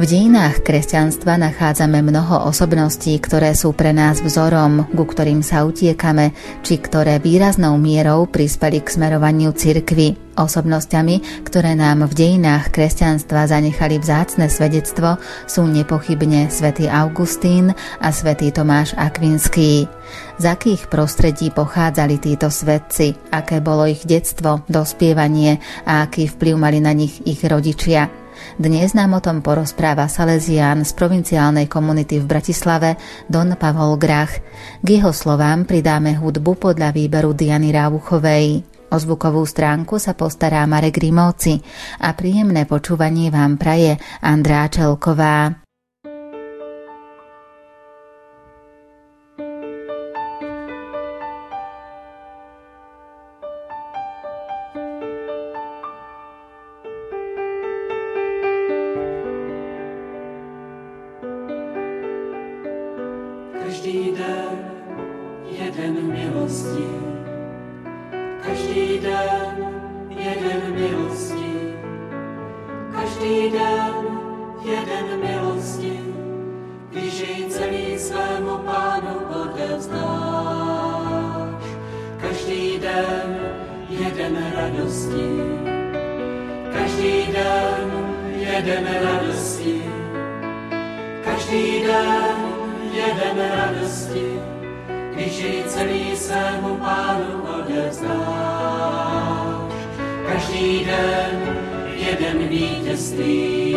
V dejinách kresťanstva nachádzame mnoho osobností, ktoré sú pre nás vzorom, ku ktorým sa utiekame, či ktoré výraznou mierou prispeli k smerovaniu cirkvy. Osobnosťami, ktoré nám v dejinách kresťanstva zanechali vzácne svedectvo, sú nepochybne svätý Augustín a svätý Tomáš Akvinský. Z akých prostredí pochádzali títo svetci, aké bolo ich detstvo, dospievanie a aký vplyv mali na nich ich rodičia – dnes nám o tom porozpráva Salesián z provinciálnej komunity v Bratislave Don Pavol Grach. K jeho slovám pridáme hudbu podľa výberu Diany Rávuchovej. O zvukovú stránku sa postará Marek Rimovci a príjemné počúvanie vám praje Andrá Čelková. Každý den jeden milosti, každý den jeden milosti, každý den jeden milosti, když jej celý svému pánu odevzdáš. Každý den jeden radosti, každý den jeden radosti, každý den je den radosti, když jej celý svému pánu odevzdá. Každý den jeden vítězství,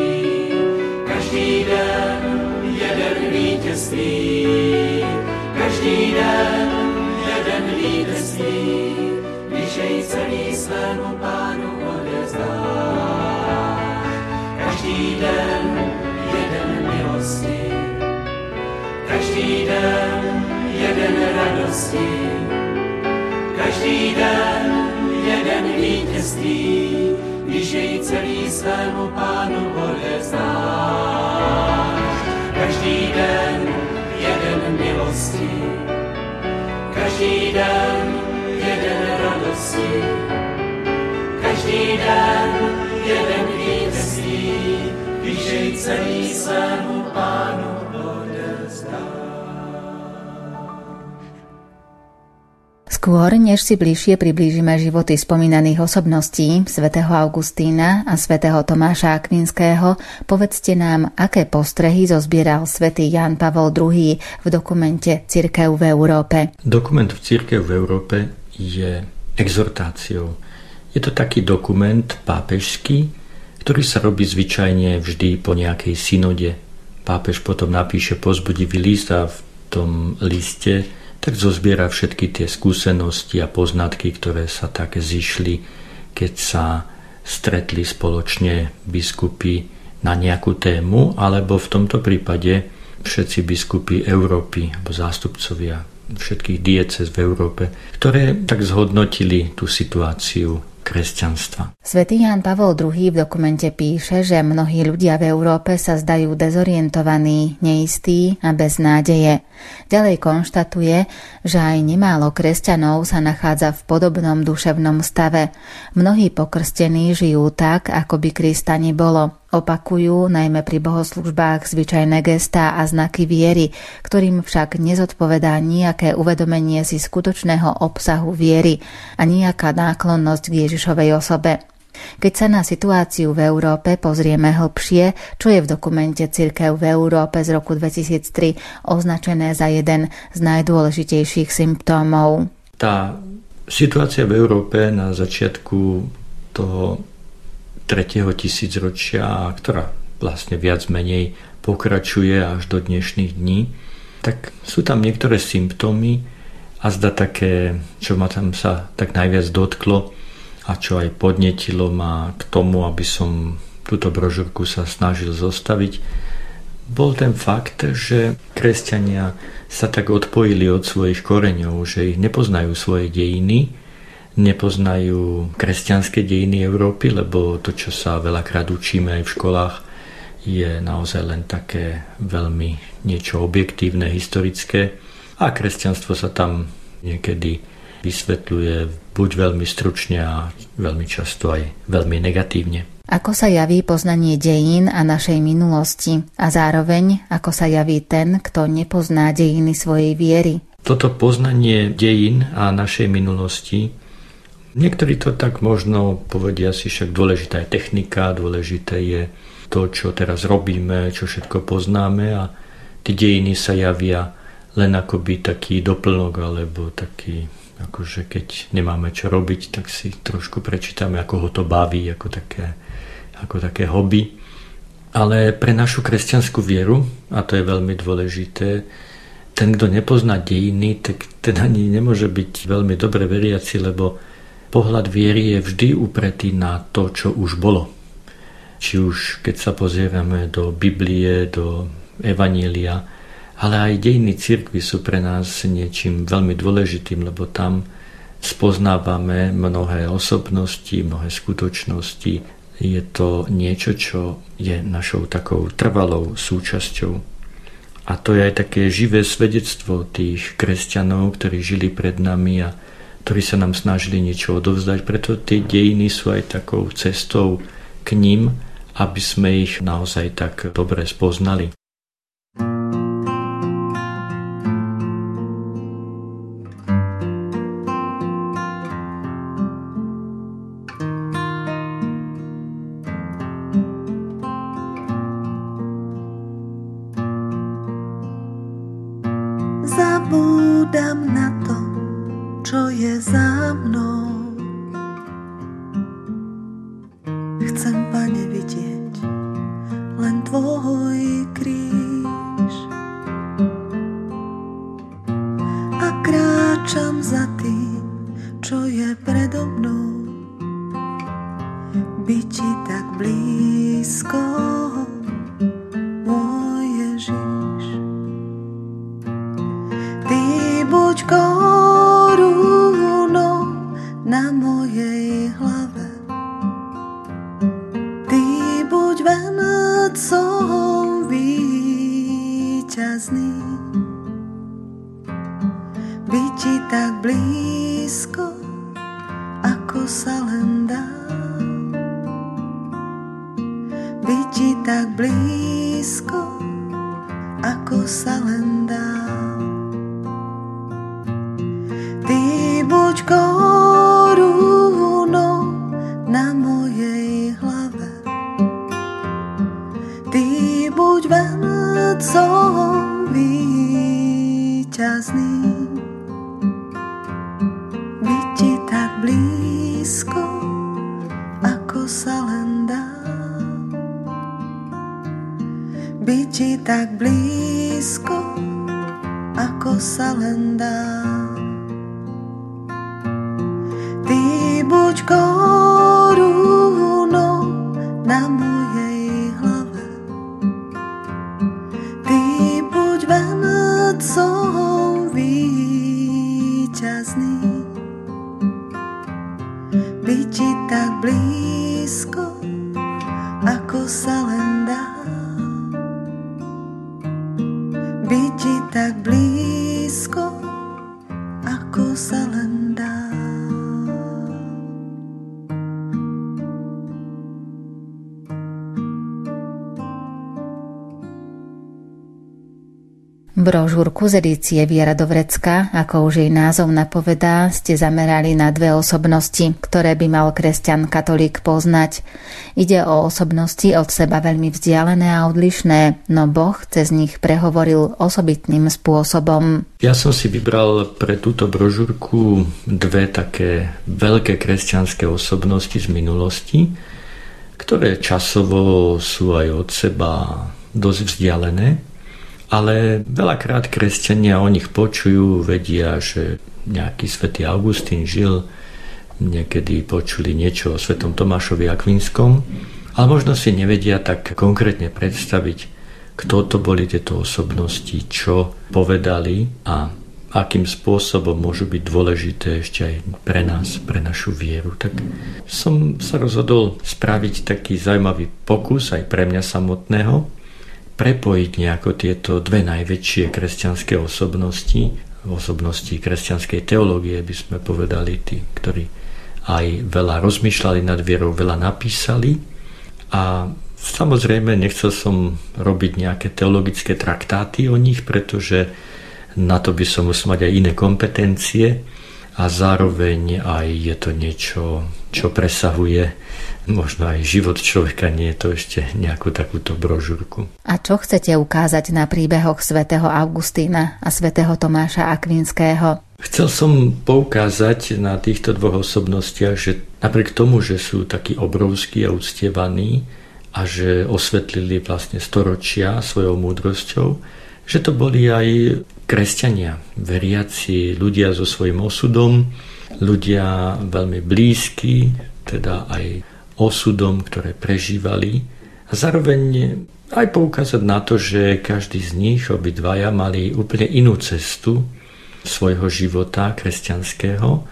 každý den jeden vítězství, každý den jeden vítězství, když jej celý svému pánu odevzdá. Každý den jeden milosti, každý den jeden radosti, každý den jeden vítězství, když jej celý svému pánu odevzdáš. Každý den jeden milosti, každý den jeden radosti, každý den jeden vítězství, když jej celý svému pánu Skôr, než si bližšie priblížime životy spomínaných osobností svätého Augustína a svätého Tomáša Akvinského, povedzte nám, aké postrehy zozbieral svätý Jan Pavol II v dokumente Cirkev v Európe. Dokument v Cirkev v Európe je exhortáciou. Je to taký dokument pápežský, ktorý sa robí zvyčajne vždy po nejakej synode. Pápež potom napíše pozbudivý list a v tom liste tak zozbiera všetky tie skúsenosti a poznatky, ktoré sa tak zišli, keď sa stretli spoločne biskupy na nejakú tému, alebo v tomto prípade všetci biskupy Európy, alebo zástupcovia všetkých diecez v Európe, ktoré tak zhodnotili tú situáciu kresťanstva. Svetý Ján Pavol II v dokumente píše, že mnohí ľudia v Európe sa zdajú dezorientovaní, neistí a bez nádeje. Ďalej konštatuje, že aj nemálo kresťanov sa nachádza v podobnom duševnom stave. Mnohí pokrstení žijú tak, ako by Krista nebolo. Opakujú najmä pri bohoslužbách zvyčajné gestá a znaky viery, ktorým však nezodpovedá nejaké uvedomenie si skutočného obsahu viery a nejaká náklonnosť k Ježišovej osobe. Keď sa na situáciu v Európe pozrieme hlbšie, čo je v dokumente Cirkev v Európe z roku 2003 označené za jeden z najdôležitejších symptómov. Tá situácia v Európe na začiatku toho tretieho tisícročia, ktorá vlastne viac menej pokračuje až do dnešných dní, tak sú tam niektoré symptómy a zda také, čo ma tam sa tak najviac dotklo a čo aj podnetilo ma k tomu, aby som túto brožúrku sa snažil zostaviť, bol ten fakt, že kresťania sa tak odpojili od svojich koreňov, že ich nepoznajú svoje dejiny, nepoznajú kresťanské dejiny Európy, lebo to, čo sa veľakrát učíme aj v školách, je naozaj len také veľmi niečo objektívne, historické a kresťanstvo sa tam niekedy vysvetľuje buď veľmi stručne a veľmi často aj veľmi negatívne. Ako sa javí poznanie dejín a našej minulosti a zároveň ako sa javí ten, kto nepozná dejiny svojej viery? Toto poznanie dejín a našej minulosti Niektorí to tak možno povedia si, však dôležitá je technika, dôležité je to, čo teraz robíme, čo všetko poznáme a tie dejiny sa javia len akoby taký doplnok alebo taký, akože keď nemáme čo robiť, tak si trošku prečítame, ako ho to baví, ako také, ako také hobby. Ale pre našu kresťanskú vieru, a to je veľmi dôležité, ten, kto nepozná dejiny, tak ten ani nemôže byť veľmi dobre veriaci, lebo pohľad viery je vždy upretý na to, čo už bolo. Či už keď sa pozrieme do Biblie, do Evanielia, ale aj dejiny cirkvy sú pre nás niečím veľmi dôležitým, lebo tam spoznávame mnohé osobnosti, mnohé skutočnosti. Je to niečo, čo je našou takou trvalou súčasťou. A to je aj také živé svedectvo tých kresťanov, ktorí žili pred nami a ktorí sa nám snažili niečo odovzdať. Preto tie dejiny sú aj takou cestou k ním, aby sme ich naozaj tak dobre spoznali. byť ti tak blízko, ako sa len dá. Ty buď korunou na môj Brožúrku z edície Viera Dovrecka, ako už jej názov napovedá, ste zamerali na dve osobnosti, ktoré by mal kresťan katolík poznať. Ide o osobnosti od seba veľmi vzdialené a odlišné, no Boh cez nich prehovoril osobitným spôsobom. Ja som si vybral pre túto brožúrku dve také veľké kresťanské osobnosti z minulosti, ktoré časovo sú aj od seba dosť vzdialené, ale veľakrát kresťania o nich počujú, vedia, že nejaký svätý Augustín žil, niekedy počuli niečo o svetom Tomášovi Akvinskom, ale možno si nevedia tak konkrétne predstaviť, kto to boli tieto osobnosti, čo povedali a akým spôsobom môžu byť dôležité ešte aj pre nás, pre našu vieru. Tak som sa rozhodol spraviť taký zaujímavý pokus aj pre mňa samotného, prepojiť nejako tieto dve najväčšie kresťanské osobnosti, osobnosti kresťanskej teológie, by sme povedali, tí, ktorí aj veľa rozmýšľali nad vierou, veľa napísali. A samozrejme nechcel som robiť nejaké teologické traktáty o nich, pretože na to by som musel mať aj iné kompetencie a zároveň aj je to niečo, čo presahuje možno aj život človeka, nie je to ešte nejakú takúto brožúrku. A čo chcete ukázať na príbehoch svätého Augustína a svätého Tomáša Akvinského? Chcel som poukázať na týchto dvoch osobnostiach, že napriek tomu, že sú takí obrovskí a uctievaní a že osvetlili vlastne storočia svojou múdrosťou, že to boli aj kresťania, veriaci, ľudia so svojím osudom, ľudia veľmi blízki, teda aj osudom, ktoré prežívali. A zároveň aj poukázať na to, že každý z nich, obidvaja, mali úplne inú cestu svojho života kresťanského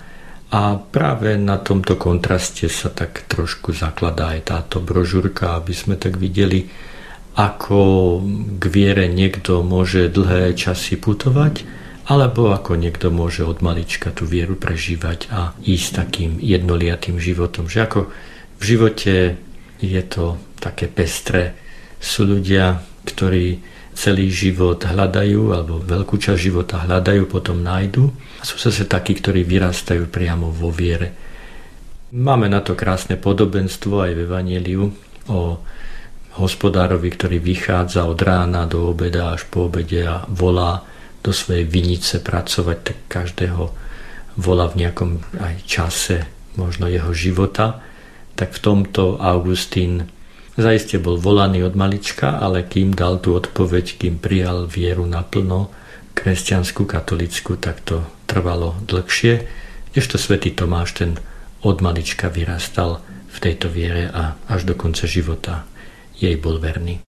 a práve na tomto kontraste sa tak trošku zakladá aj táto brožúrka, aby sme tak videli, ako k viere niekto môže dlhé časy putovať, alebo ako niekto môže od malička tú vieru prežívať a ísť takým jednoliatým životom. Že ako v živote je to také pestré. Sú ľudia, ktorí celý život hľadajú, alebo veľkú časť života hľadajú, potom nájdu. A sú zase takí, ktorí vyrastajú priamo vo viere. Máme na to krásne podobenstvo aj v Evangeliu o hospodárovi, ktorý vychádza od rána do obeda až po obede a volá do svojej vinice pracovať, tak každého volá v nejakom aj čase možno jeho života. Tak v tomto Augustín zaiste bol volaný od malička, ale kým dal tú odpoveď, kým prijal vieru naplno, kresťanskú, katolickú, tak to trvalo dlhšie. Ešte svätý Tomáš ten od malička vyrastal v tejto viere a až do konca života jej bol verný.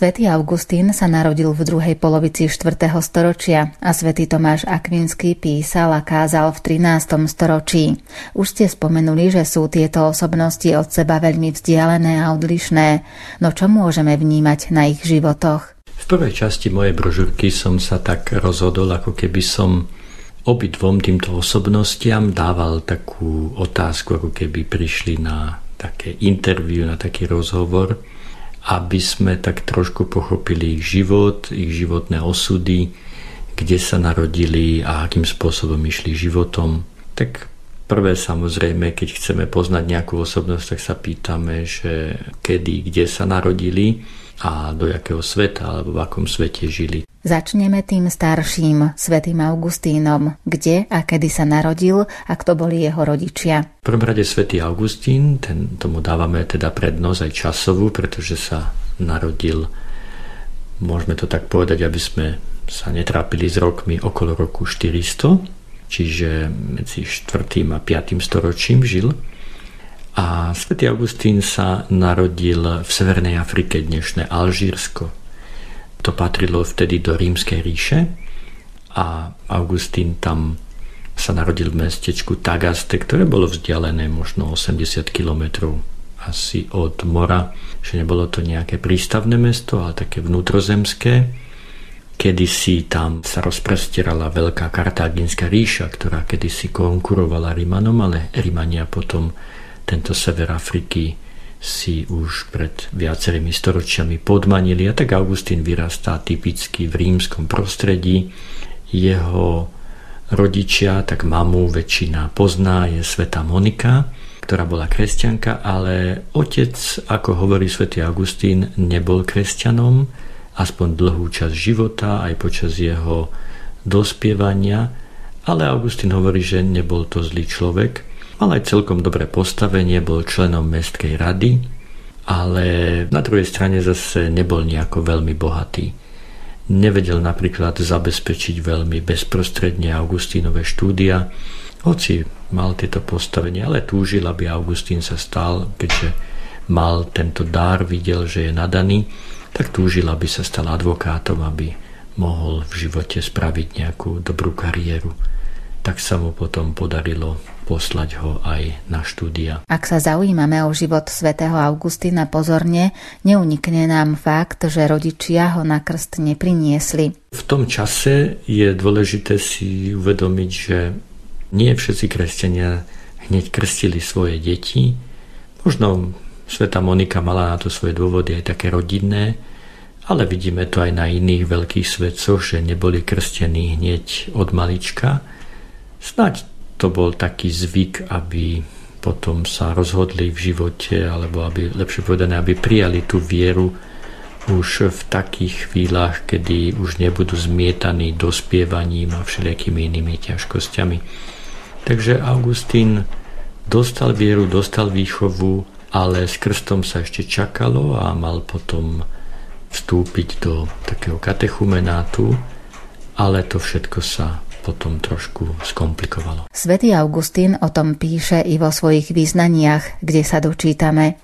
Svetý Augustín sa narodil v druhej polovici 4. storočia a svätý Tomáš Akvinský písal a kázal v 13. storočí. Už ste spomenuli, že sú tieto osobnosti od seba veľmi vzdialené a odlišné, no čo môžeme vnímať na ich životoch? V prvej časti mojej brožúrky som sa tak rozhodol, ako keby som obidvom týmto osobnostiam dával takú otázku, ako keby prišli na také interview, na taký rozhovor aby sme tak trošku pochopili ich život, ich životné osudy, kde sa narodili a akým spôsobom išli životom. Tak prvé samozrejme, keď chceme poznať nejakú osobnosť, tak sa pýtame, že kedy, kde sa narodili a do jakého sveta alebo v akom svete žili. Začneme tým starším, svätým Augustínom, kde a kedy sa narodil a kto boli jeho rodičia. V prvom rade svätý Augustín, ten, tomu dávame teda prednosť aj časovú, pretože sa narodil, môžeme to tak povedať, aby sme sa netrápili s rokmi okolo roku 400, čiže medzi 4. a 5. storočím žil. A svätý Augustín sa narodil v Severnej Afrike, dnešné Alžírsko, to patrilo vtedy do rímskej ríše a Augustín tam sa narodil v mestečku Tagaste, ktoré bolo vzdialené možno 80 kilometrov asi od mora, že nebolo to nejaké prístavné mesto, ale také vnútrozemské. Kedysi tam sa rozprestierala veľká kartáginská ríša, ktorá kedysi konkurovala Rimanom, ale Rimania potom tento sever Afriky si už pred viacerými storočiami podmanili a tak Augustín vyrastá typicky v rímskom prostredí. Jeho rodičia, tak mamu väčšina pozná, je sveta Monika, ktorá bola kresťanka, ale otec, ako hovorí svätý Augustín, nebol kresťanom, aspoň dlhú časť života, aj počas jeho dospievania, ale Augustín hovorí, že nebol to zlý človek, Mal aj celkom dobré postavenie, bol členom mestskej rady, ale na druhej strane zase nebol nejako veľmi bohatý. Nevedel napríklad zabezpečiť veľmi bezprostredne Augustínové štúdia, hoci mal tieto postavenie, ale túžil, aby Augustín sa stal, keďže mal tento dár, videl, že je nadaný, tak túžil, aby sa stal advokátom, aby mohol v živote spraviť nejakú dobrú kariéru. Tak sa mu potom podarilo poslať ho aj na štúdia. Ak sa zaujímame o život svätého Augustína pozorne, neunikne nám fakt, že rodičia ho na krst nepriniesli. V tom čase je dôležité si uvedomiť, že nie všetci kresťania hneď krstili svoje deti. Možno Sveta Monika mala na to svoje dôvody aj také rodinné, ale vidíme to aj na iných veľkých svetcoch, že neboli krstení hneď od malička. Snaď to bol taký zvyk, aby potom sa rozhodli v živote, alebo aby, lepšie povedané, aby prijali tú vieru už v takých chvíľach, kedy už nebudú zmietaní dospievaním a všelijakými inými ťažkosťami. Takže Augustín dostal vieru, dostal výchovu, ale s krstom sa ešte čakalo a mal potom vstúpiť do takého katechumenátu, ale to všetko sa potom trošku skomplikovalo. Svetý Augustín o tom píše i vo svojich význaniach, kde sa dočítame.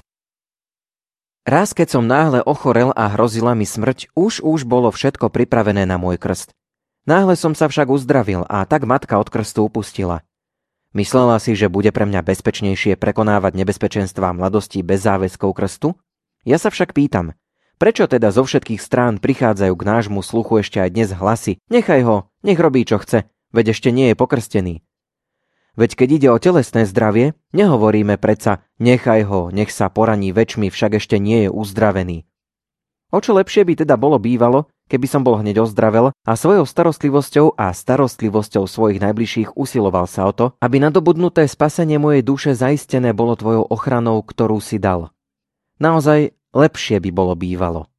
Raz, keď som náhle ochorel a hrozila mi smrť, už už bolo všetko pripravené na môj krst. Náhle som sa však uzdravil a tak matka od krstu upustila. Myslela si, že bude pre mňa bezpečnejšie prekonávať nebezpečenstvá mladosti bez záväzkov krstu? Ja sa však pýtam, Prečo teda zo všetkých strán prichádzajú k nášmu sluchu ešte aj dnes hlasy? Nechaj ho, nech robí čo chce, veď ešte nie je pokrstený. Veď keď ide o telesné zdravie, nehovoríme predsa nechaj ho, nech sa poraní väčšmi, však ešte nie je uzdravený. O čo lepšie by teda bolo bývalo, keby som bol hneď ozdravel a svojou starostlivosťou a starostlivosťou svojich najbližších usiloval sa o to, aby nadobudnuté spasenie mojej duše zaistené bolo tvojou ochranou, ktorú si dal. Naozaj lepšie by bolo bývalo.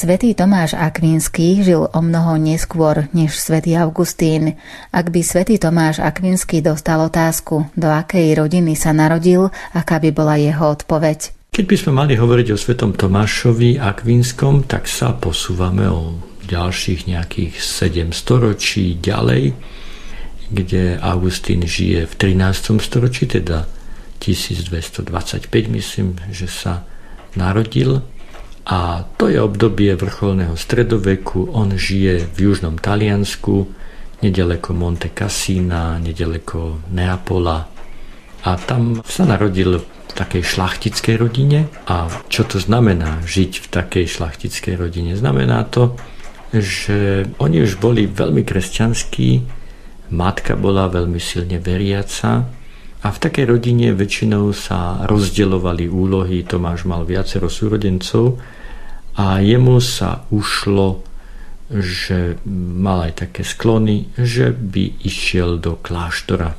Svetý Tomáš Akvinský žil o mnoho neskôr než svätý Augustín. Ak by svätý Tomáš Akvinský dostal otázku, do akej rodiny sa narodil, aká by bola jeho odpoveď? Keď by sme mali hovoriť o svetom Tomášovi Akvinskom, tak sa posúvame o ďalších nejakých 7 storočí ďalej, kde Augustín žije v 13. storočí, teda 1225 myslím, že sa narodil a to je obdobie vrcholného stredoveku. On žije v južnom Taliansku, nedaleko Monte Cassina, nedaleko Neapola. A tam sa narodil v takej šlachtickej rodine. A čo to znamená žiť v takej šlachtickej rodine? Znamená to, že oni už boli veľmi kresťanskí, matka bola veľmi silne veriaca a v takej rodine väčšinou sa rozdeľovali úlohy. Tomáš mal viacero súrodencov a jemu sa ušlo, že mal aj také sklony, že by išiel do kláštora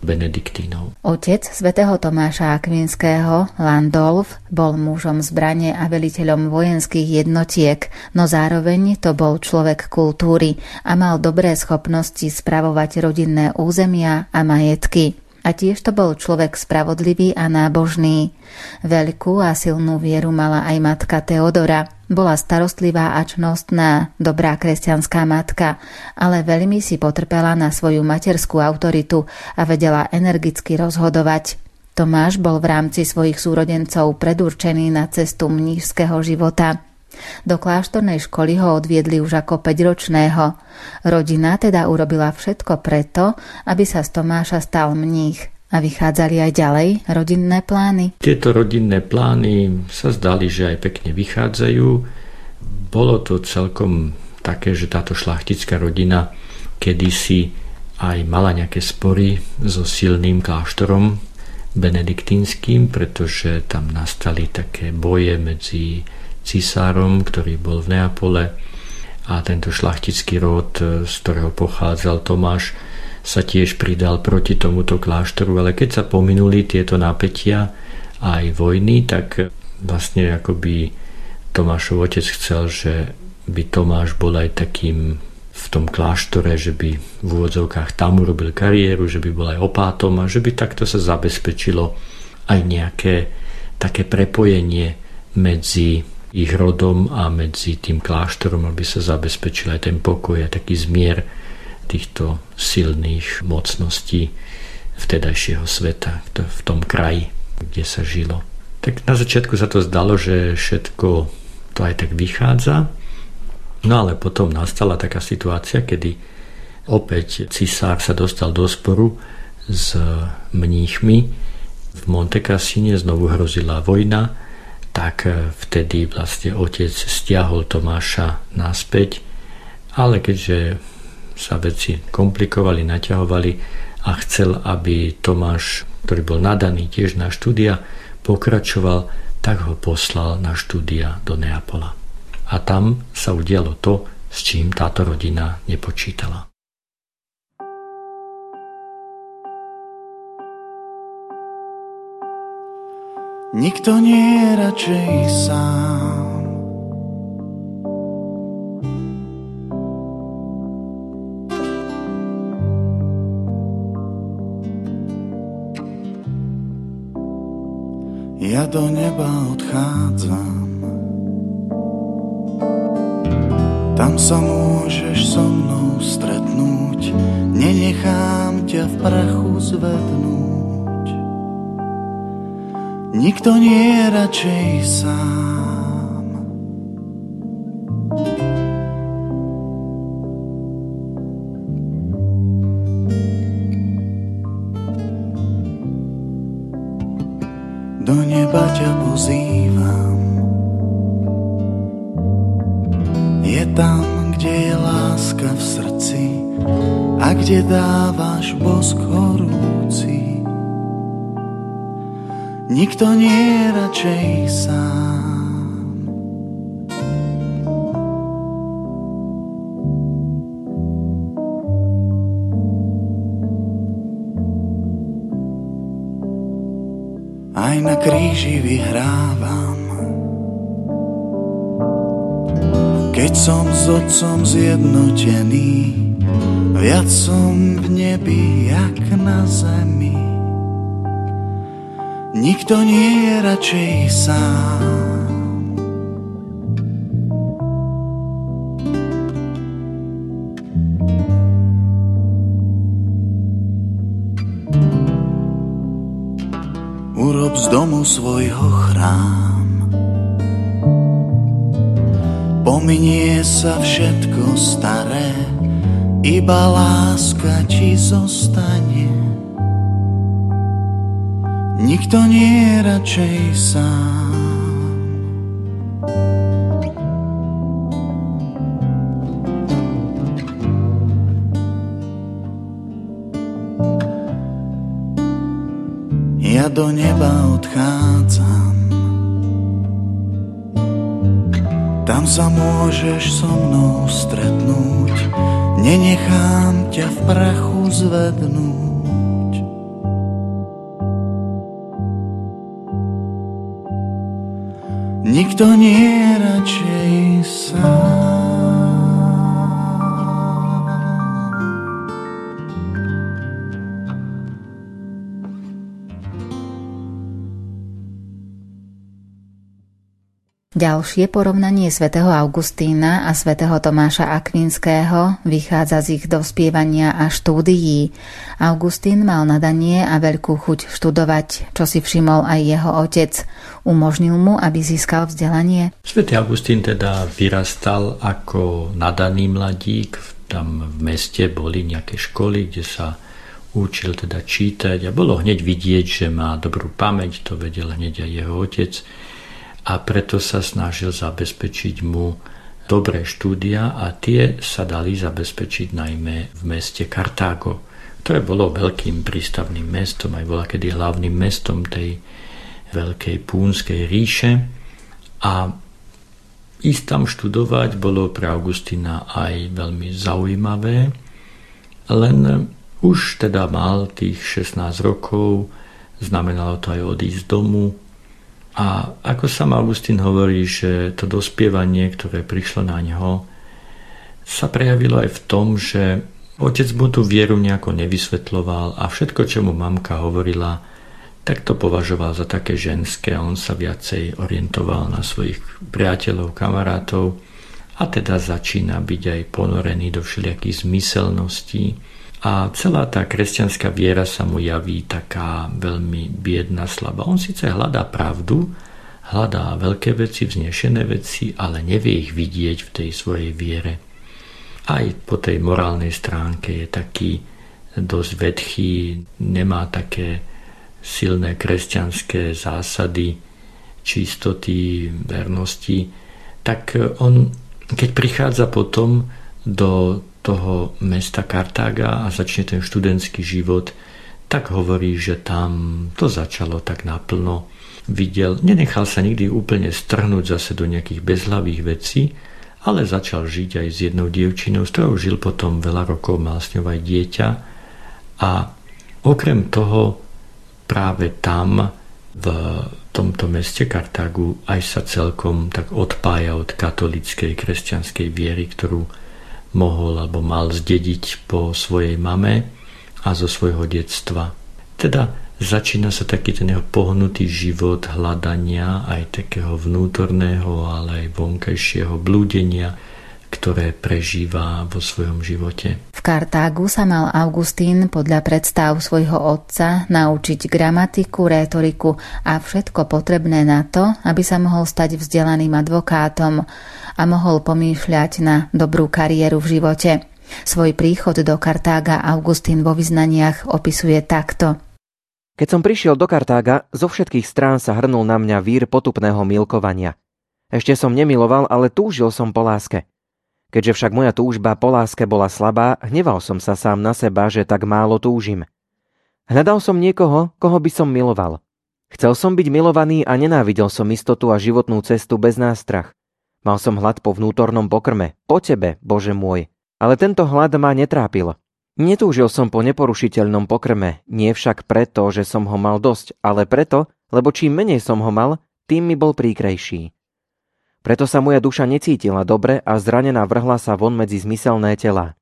benediktínov. Otec svätého Tomáša Akvinského, Landolf, bol mužom zbrane a veliteľom vojenských jednotiek, no zároveň to bol človek kultúry a mal dobré schopnosti spravovať rodinné územia a majetky. A tiež to bol človek spravodlivý a nábožný. Veľkú a silnú vieru mala aj matka Teodora. Bola starostlivá a čnostná, dobrá kresťanská matka, ale veľmi si potrpela na svoju materskú autoritu a vedela energicky rozhodovať. Tomáš bol v rámci svojich súrodencov predurčený na cestu mnížského života. Do kláštornej školy ho odviedli už ako 5-ročného. Rodina teda urobila všetko preto, aby sa z Tomáša stal mních. A vychádzali aj ďalej rodinné plány? Tieto rodinné plány sa zdali, že aj pekne vychádzajú. Bolo to celkom také, že táto šlachtická rodina kedysi aj mala nejaké spory so silným kláštorom benediktínským, pretože tam nastali také boje medzi cisárom, ktorý bol v Neapole a tento šlachtický rod, e, z ktorého pochádzal Tomáš, sa tiež pridal proti tomuto kláštoru, ale keď sa pominuli tieto napätia aj vojny, tak vlastne akoby Tomášov otec chcel, že by Tomáš bol aj takým v tom kláštore, že by v úvodzovkách tam urobil kariéru, že by bol aj opátom a že by takto sa zabezpečilo aj nejaké také prepojenie medzi ich rodom a medzi tým kláštorom, aby sa zabezpečil aj ten pokoj a taký zmier týchto silných mocností vtedajšieho sveta, v tom kraji, kde sa žilo. Tak na začiatku sa to zdalo, že všetko to aj tak vychádza, no ale potom nastala taká situácia, kedy opäť cisár sa dostal do sporu s mníchmi. V Monte Cassine znovu hrozila vojna, tak vtedy vlastne otec stiahol Tomáša naspäť, ale keďže sa veci komplikovali, naťahovali a chcel, aby Tomáš, ktorý bol nadaný tiež na štúdia, pokračoval, tak ho poslal na štúdia do Neapola. A tam sa udialo to, s čím táto rodina nepočítala. Nikto nie je radšej sám ja do neba odchádzam. Tam sa môžeš so mnou stretnúť, nenechám ťa v prachu zvednúť. Nikto nie je radšej sám. do neba ťa pozývam. Je tam, kde je láska v srdci a kde dávaš bosk Nikto nie je radšej sám. aj na kríži vyhrávam. Keď som s otcom zjednotený, viac som v nebi, jak na zemi. Nikto nie je radšej sám. domu svojho chrám. Pominie sa všetko staré, iba láska ti zostane. Nikto nie je radšej sám. ja do neba odchádzam. Tam sa môžeš so mnou stretnúť, nenechám ťa v prachu zvednúť. Nikto nie je radšej sám. Ďalšie porovnanie svätého Augustína a svätého Tomáša Akvinského vychádza z ich dospievania a štúdií. Augustín mal nadanie a veľkú chuť študovať, čo si všimol aj jeho otec. Umožnil mu, aby získal vzdelanie? Svetý Augustín teda vyrastal ako nadaný mladík. Tam v meste boli nejaké školy, kde sa učil teda čítať a bolo hneď vidieť, že má dobrú pamäť, to vedel hneď aj jeho otec a preto sa snažil zabezpečiť mu dobré štúdia a tie sa dali zabezpečiť najmä v meste Kartágo, ktoré bolo veľkým prístavným mestom, aj bola kedy hlavným mestom tej veľkej púnskej ríše. A ísť tam študovať bolo pre Augustina aj veľmi zaujímavé, len už teda mal tých 16 rokov, znamenalo to aj odísť domu, a ako sám Augustín hovorí, že to dospievanie, ktoré prišlo na ňo, sa prejavilo aj v tom, že otec mu tú vieru nejako nevysvetloval a všetko, čo mu mamka hovorila, tak to považoval za také ženské on sa viacej orientoval na svojich priateľov, kamarátov a teda začína byť aj ponorený do všelijakých zmyselností. A celá tá kresťanská viera sa mu javí taká veľmi biedna, slabá. On síce hľadá pravdu, hľadá veľké veci, vznešené veci, ale nevie ich vidieť v tej svojej viere. Aj po tej morálnej stránke je taký dosť vedchý, nemá také silné kresťanské zásady, čistoty, vernosti, tak on, keď prichádza potom do toho mesta Kartága a začne ten študentský život, tak hovorí, že tam to začalo tak naplno. Videl, nenechal sa nikdy úplne strhnúť zase do nejakých bezhlavých vecí, ale začal žiť aj s jednou dievčinou, s ktorou žil potom veľa rokov, mal s ňou aj dieťa. A okrem toho práve tam v tomto meste Kartágu aj sa celkom tak odpája od katolíckej kresťanskej viery, ktorú mohol alebo mal zdediť po svojej mame a zo svojho detstva. Teda začína sa taký ten jeho pohnutý život hľadania aj takého vnútorného, ale aj vonkajšieho blúdenia, ktoré prežíva vo svojom živote. V Kartágu sa mal Augustín podľa predstav svojho otca naučiť gramatiku, rétoriku a všetko potrebné na to, aby sa mohol stať vzdelaným advokátom a mohol pomýšľať na dobrú kariéru v živote. Svoj príchod do Kartága Augustín vo vyznaniach opisuje takto. Keď som prišiel do Kartága, zo všetkých strán sa hrnul na mňa vír potupného milkovania. Ešte som nemiloval, ale túžil som po láske. Keďže však moja túžba po láske bola slabá, hneval som sa sám na seba, že tak málo túžim. Hľadal som niekoho, koho by som miloval. Chcel som byť milovaný a nenávidel som istotu a životnú cestu bez nástrach. Mal som hlad po vnútornom pokrme, po tebe, Bože môj. Ale tento hlad ma netrápil. Netúžil som po neporušiteľnom pokrme, nie však preto, že som ho mal dosť, ale preto, lebo čím menej som ho mal, tým mi bol príkrejší. Preto sa moja duša necítila dobre a zranená vrhla sa von medzi zmyselné tela.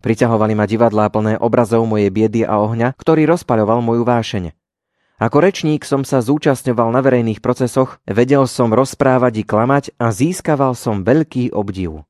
Priťahovali ma divadlá plné obrazov mojej biedy a ohňa, ktorý rozpaľoval moju vášeň. Ako rečník som sa zúčastňoval na verejných procesoch, vedel som rozprávať i klamať a získaval som veľký obdiv.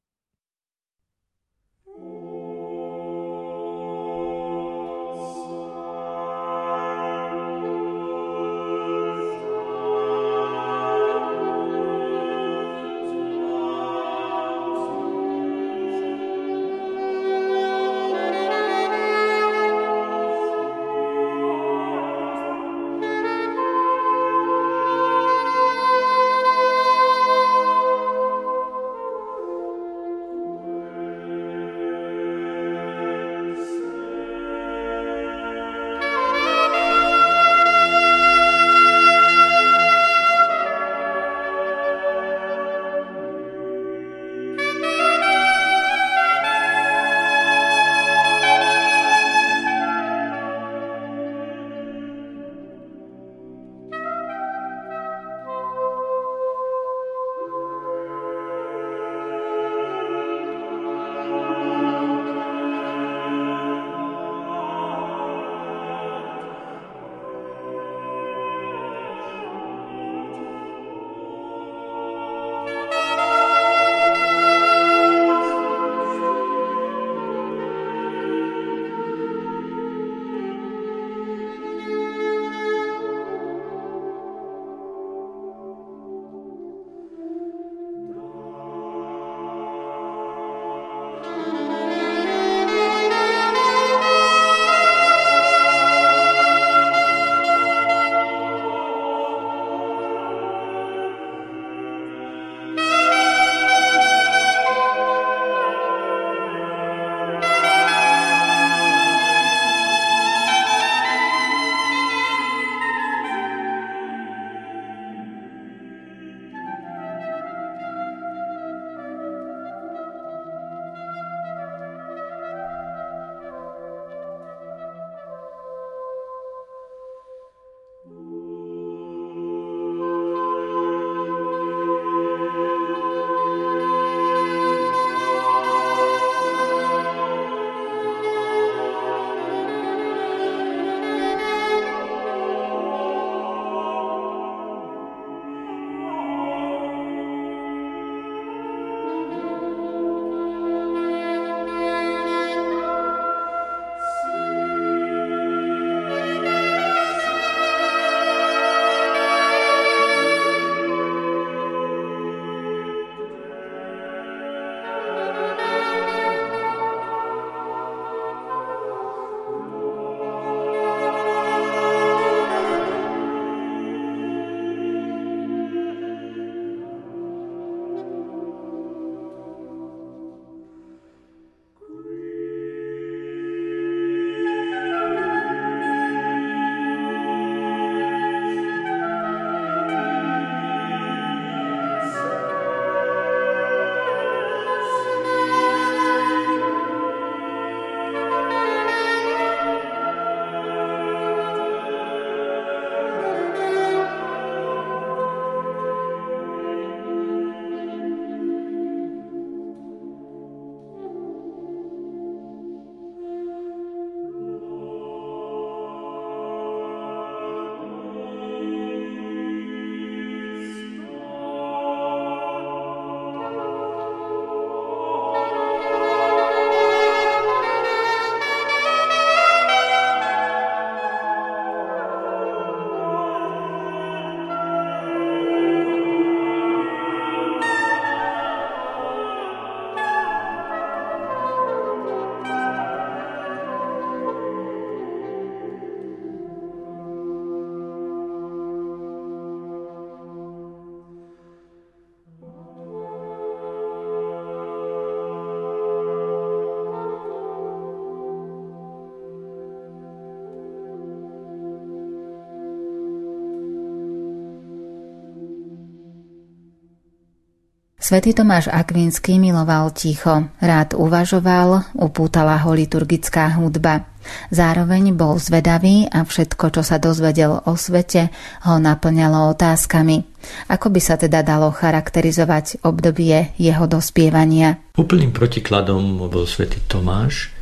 Svetý Tomáš Akvinský miloval ticho, rád uvažoval, upútala ho liturgická hudba. Zároveň bol zvedavý a všetko, čo sa dozvedel o svete, ho naplňalo otázkami. Ako by sa teda dalo charakterizovať obdobie jeho dospievania? Úplným protikladom bol svätý Tomáš,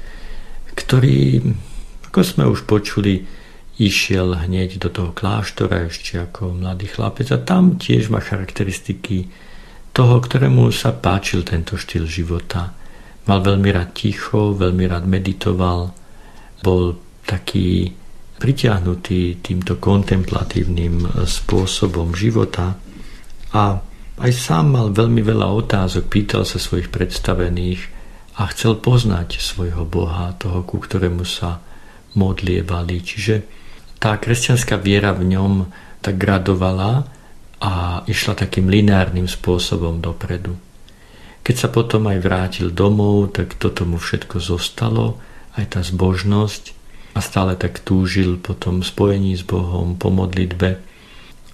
ktorý, ako sme už počuli, išiel hneď do toho kláštora ešte ako mladý chlapec a tam tiež má charakteristiky toho, ktorému sa páčil tento štýl života. Mal veľmi rád ticho, veľmi rád meditoval, bol taký pritiahnutý týmto kontemplatívnym spôsobom života a aj sám mal veľmi veľa otázok, pýtal sa svojich predstavených a chcel poznať svojho Boha, toho, ku ktorému sa modlievali. Čiže tá kresťanská viera v ňom tak gradovala a išla takým lineárnym spôsobom dopredu. Keď sa potom aj vrátil domov, tak toto mu všetko zostalo, aj tá zbožnosť a stále tak túžil po tom spojení s Bohom, po modlitbe.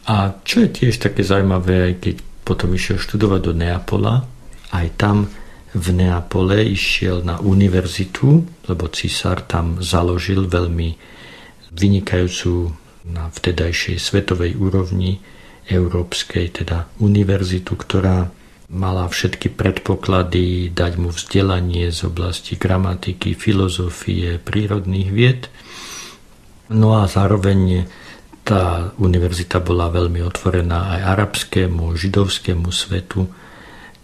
A čo je tiež také zaujímavé, aj keď potom išiel študovať do Neapola, aj tam v Neapole išiel na univerzitu, lebo císar tam založil veľmi vynikajúcu na vtedajšej svetovej úrovni európskej, teda univerzitu, ktorá mala všetky predpoklady dať mu vzdelanie z oblasti gramatiky, filozofie, prírodných vied. No a zároveň tá univerzita bola veľmi otvorená aj arabskému, židovskému svetu,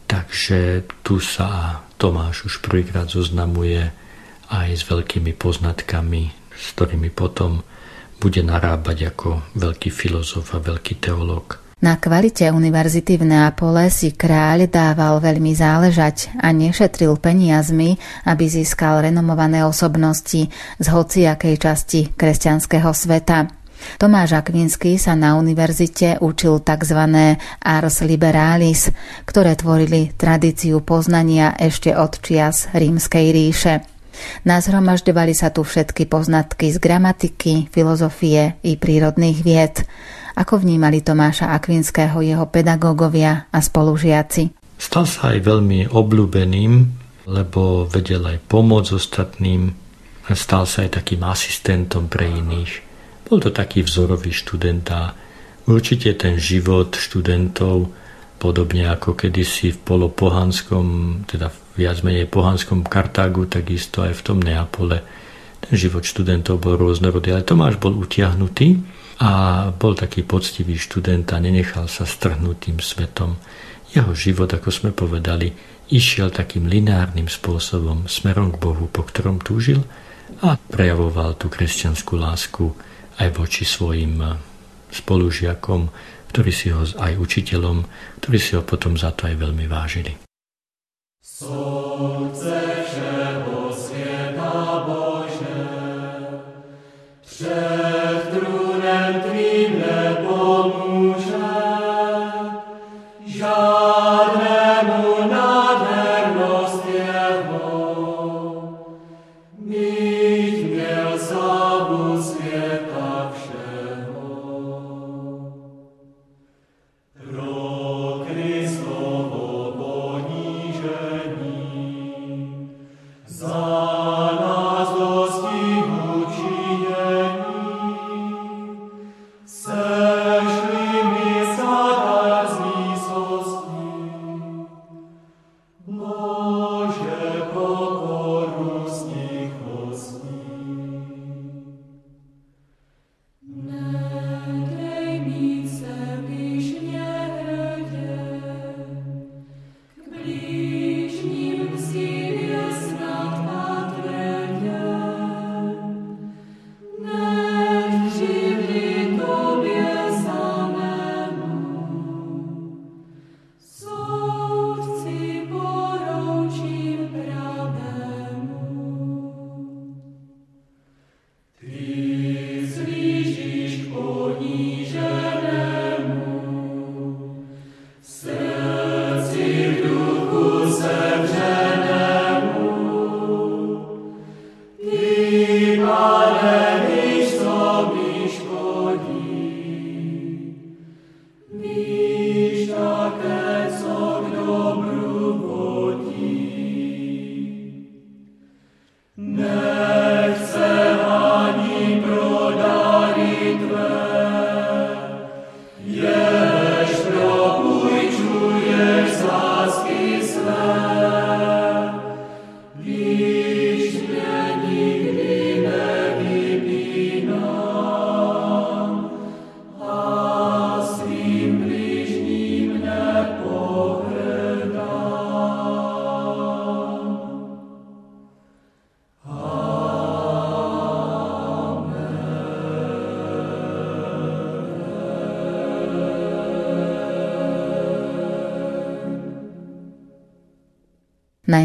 takže tu sa Tomáš už prvýkrát zoznamuje aj s veľkými poznatkami, s ktorými potom bude narábať ako veľký filozof a veľký teológ. Na kvalite univerzity v Neapole si kráľ dával veľmi záležať a nešetril peniazmi, aby získal renomované osobnosti z hociakej časti kresťanského sveta. Tomáš Akvinský sa na univerzite učil tzv. ars liberalis, ktoré tvorili tradíciu poznania ešte od čias rímskej ríše. Nazhromažďovali sa tu všetky poznatky z gramatiky, filozofie i prírodných vied. Ako vnímali Tomáša Akvinského jeho pedagógovia a spolužiaci? Stal sa aj veľmi obľúbeným, lebo vedel aj pomôcť ostatným stal sa aj takým asistentom pre iných. Bol to taký vzorový študent a určite ten život študentov podobne ako kedysi v polopohanskom, teda viac menej pohanskom Kartágu, takisto aj v tom Neapole. Ten život študentov bol rôznorodý, ale Tomáš bol utiahnutý a bol taký poctivý študent a nenechal sa strhnúť tým svetom. Jeho život, ako sme povedali, išiel takým lineárnym spôsobom smerom k Bohu, po ktorom túžil a prejavoval tú kresťanskú lásku aj voči svojim spolužiakom, ktorí si ho aj učiteľom, ktorí si ho potom za to aj veľmi vážili. Sukcesem.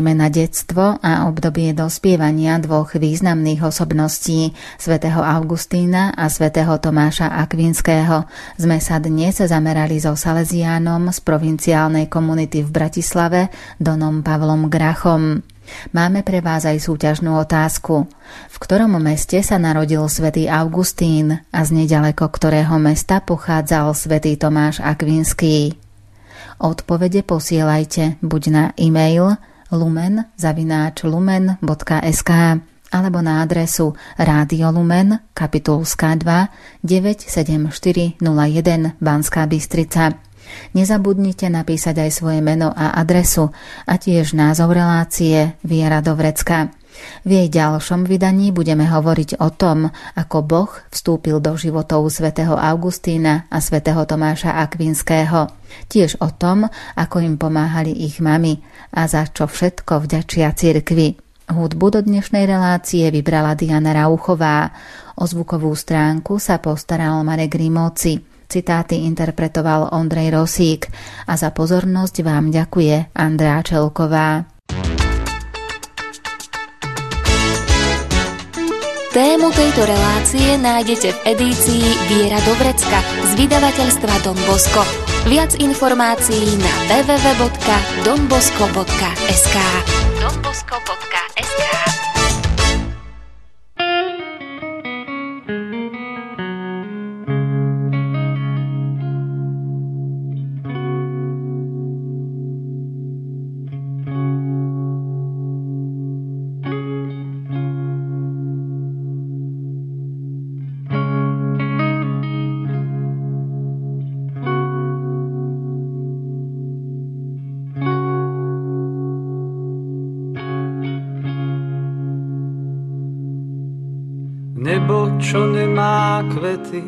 Najmä na detstvo a obdobie dospievania dvoch významných osobností, svätého Augustína a svätého Tomáša Akvinského, sme sa dnes zamerali so Salesiánom z provinciálnej komunity v Bratislave, Donom Pavlom Grachom. Máme pre vás aj súťažnú otázku. V ktorom meste sa narodil svätý Augustín a z nedaleko ktorého mesta pochádzal svätý Tomáš Akvinský? Odpovede posielajte buď na e-mail lumen zavináč lumen.sk alebo na adresu Rádio Lumen, kapitulská 2 97401 Banská Bystrica. Nezabudnite napísať aj svoje meno a adresu a tiež názov relácie Viera do Vrecka. V jej ďalšom vydaní budeme hovoriť o tom, ako Boh vstúpil do životov svätého Augustína a svätého Tomáša Akvinského. Tiež o tom, ako im pomáhali ich mami a za čo všetko vďačia cirkvi. Hudbu do dnešnej relácie vybrala Diana Rauchová. O zvukovú stránku sa postaral Marek Rimóci. Citáty interpretoval Ondrej Rosík a za pozornosť vám ďakuje Andrá Čelková. Tému tejto relácie nájdete v edícii Viera Dobrecka z vydavateľstva Don Bosco. Viac informácií na www.donbosco.sk donbosco.sk kvety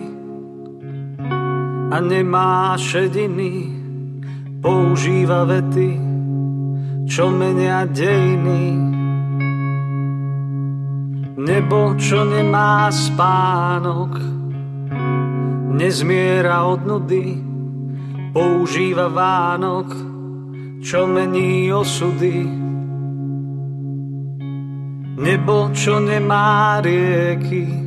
a nemá šediny, používa vety, čo menia dejiny. Nebo, čo nemá spánok, nezmiera od nudy, používa Vánok, čo mení osudy. Nebo, čo nemá rieky,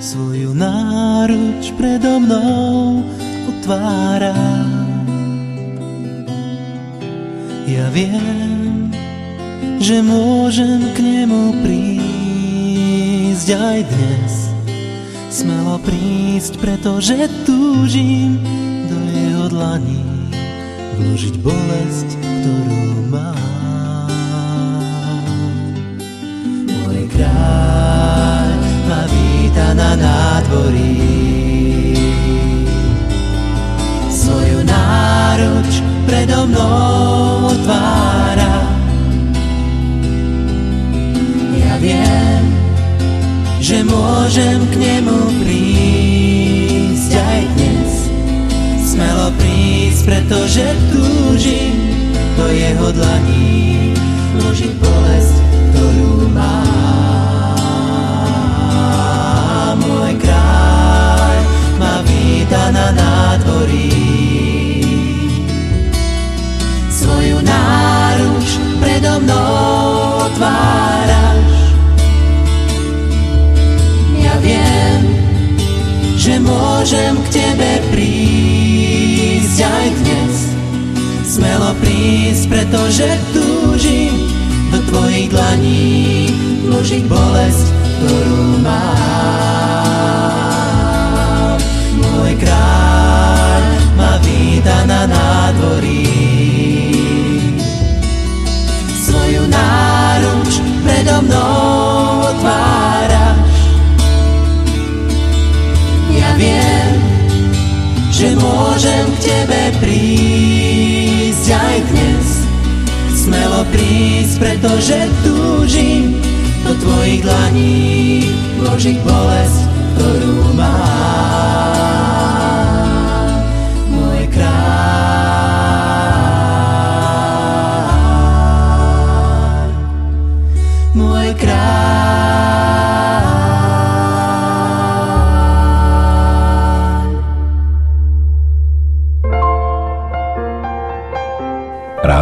Svoju náruč predo mnou otvára. Ja viem, že môžem k nemu prísť aj dnes, smelo prísť, pretože túžim do jeho dlaní vložiť bolesť, ktorú mám. Môj kráľ víta na nádvorí, svoju náruč predo mnou otvára. Ja viem, že môžem k nemu prísť aj dnes. Smelo prísť, pretože túžim do jeho dlaní vložiť bolesť, ktorú mám. Víta na nádvorí. Svoju náruč predo mnou otváraš. Ja viem, že môžem k tebe prísť aj dnes. Smelo prísť, pretože túžim do tvojich dlaní vložiť bolesť, ktorú mám. Môj kráľ ma víta na nádvorí. Svoju náruč predo mnou otváraš. Ja viem, že môžem k tebe prísť aj dnes. Smelo prísť, pretože túžim do tvojich dlaní vložiť bolesť, ktorú mám.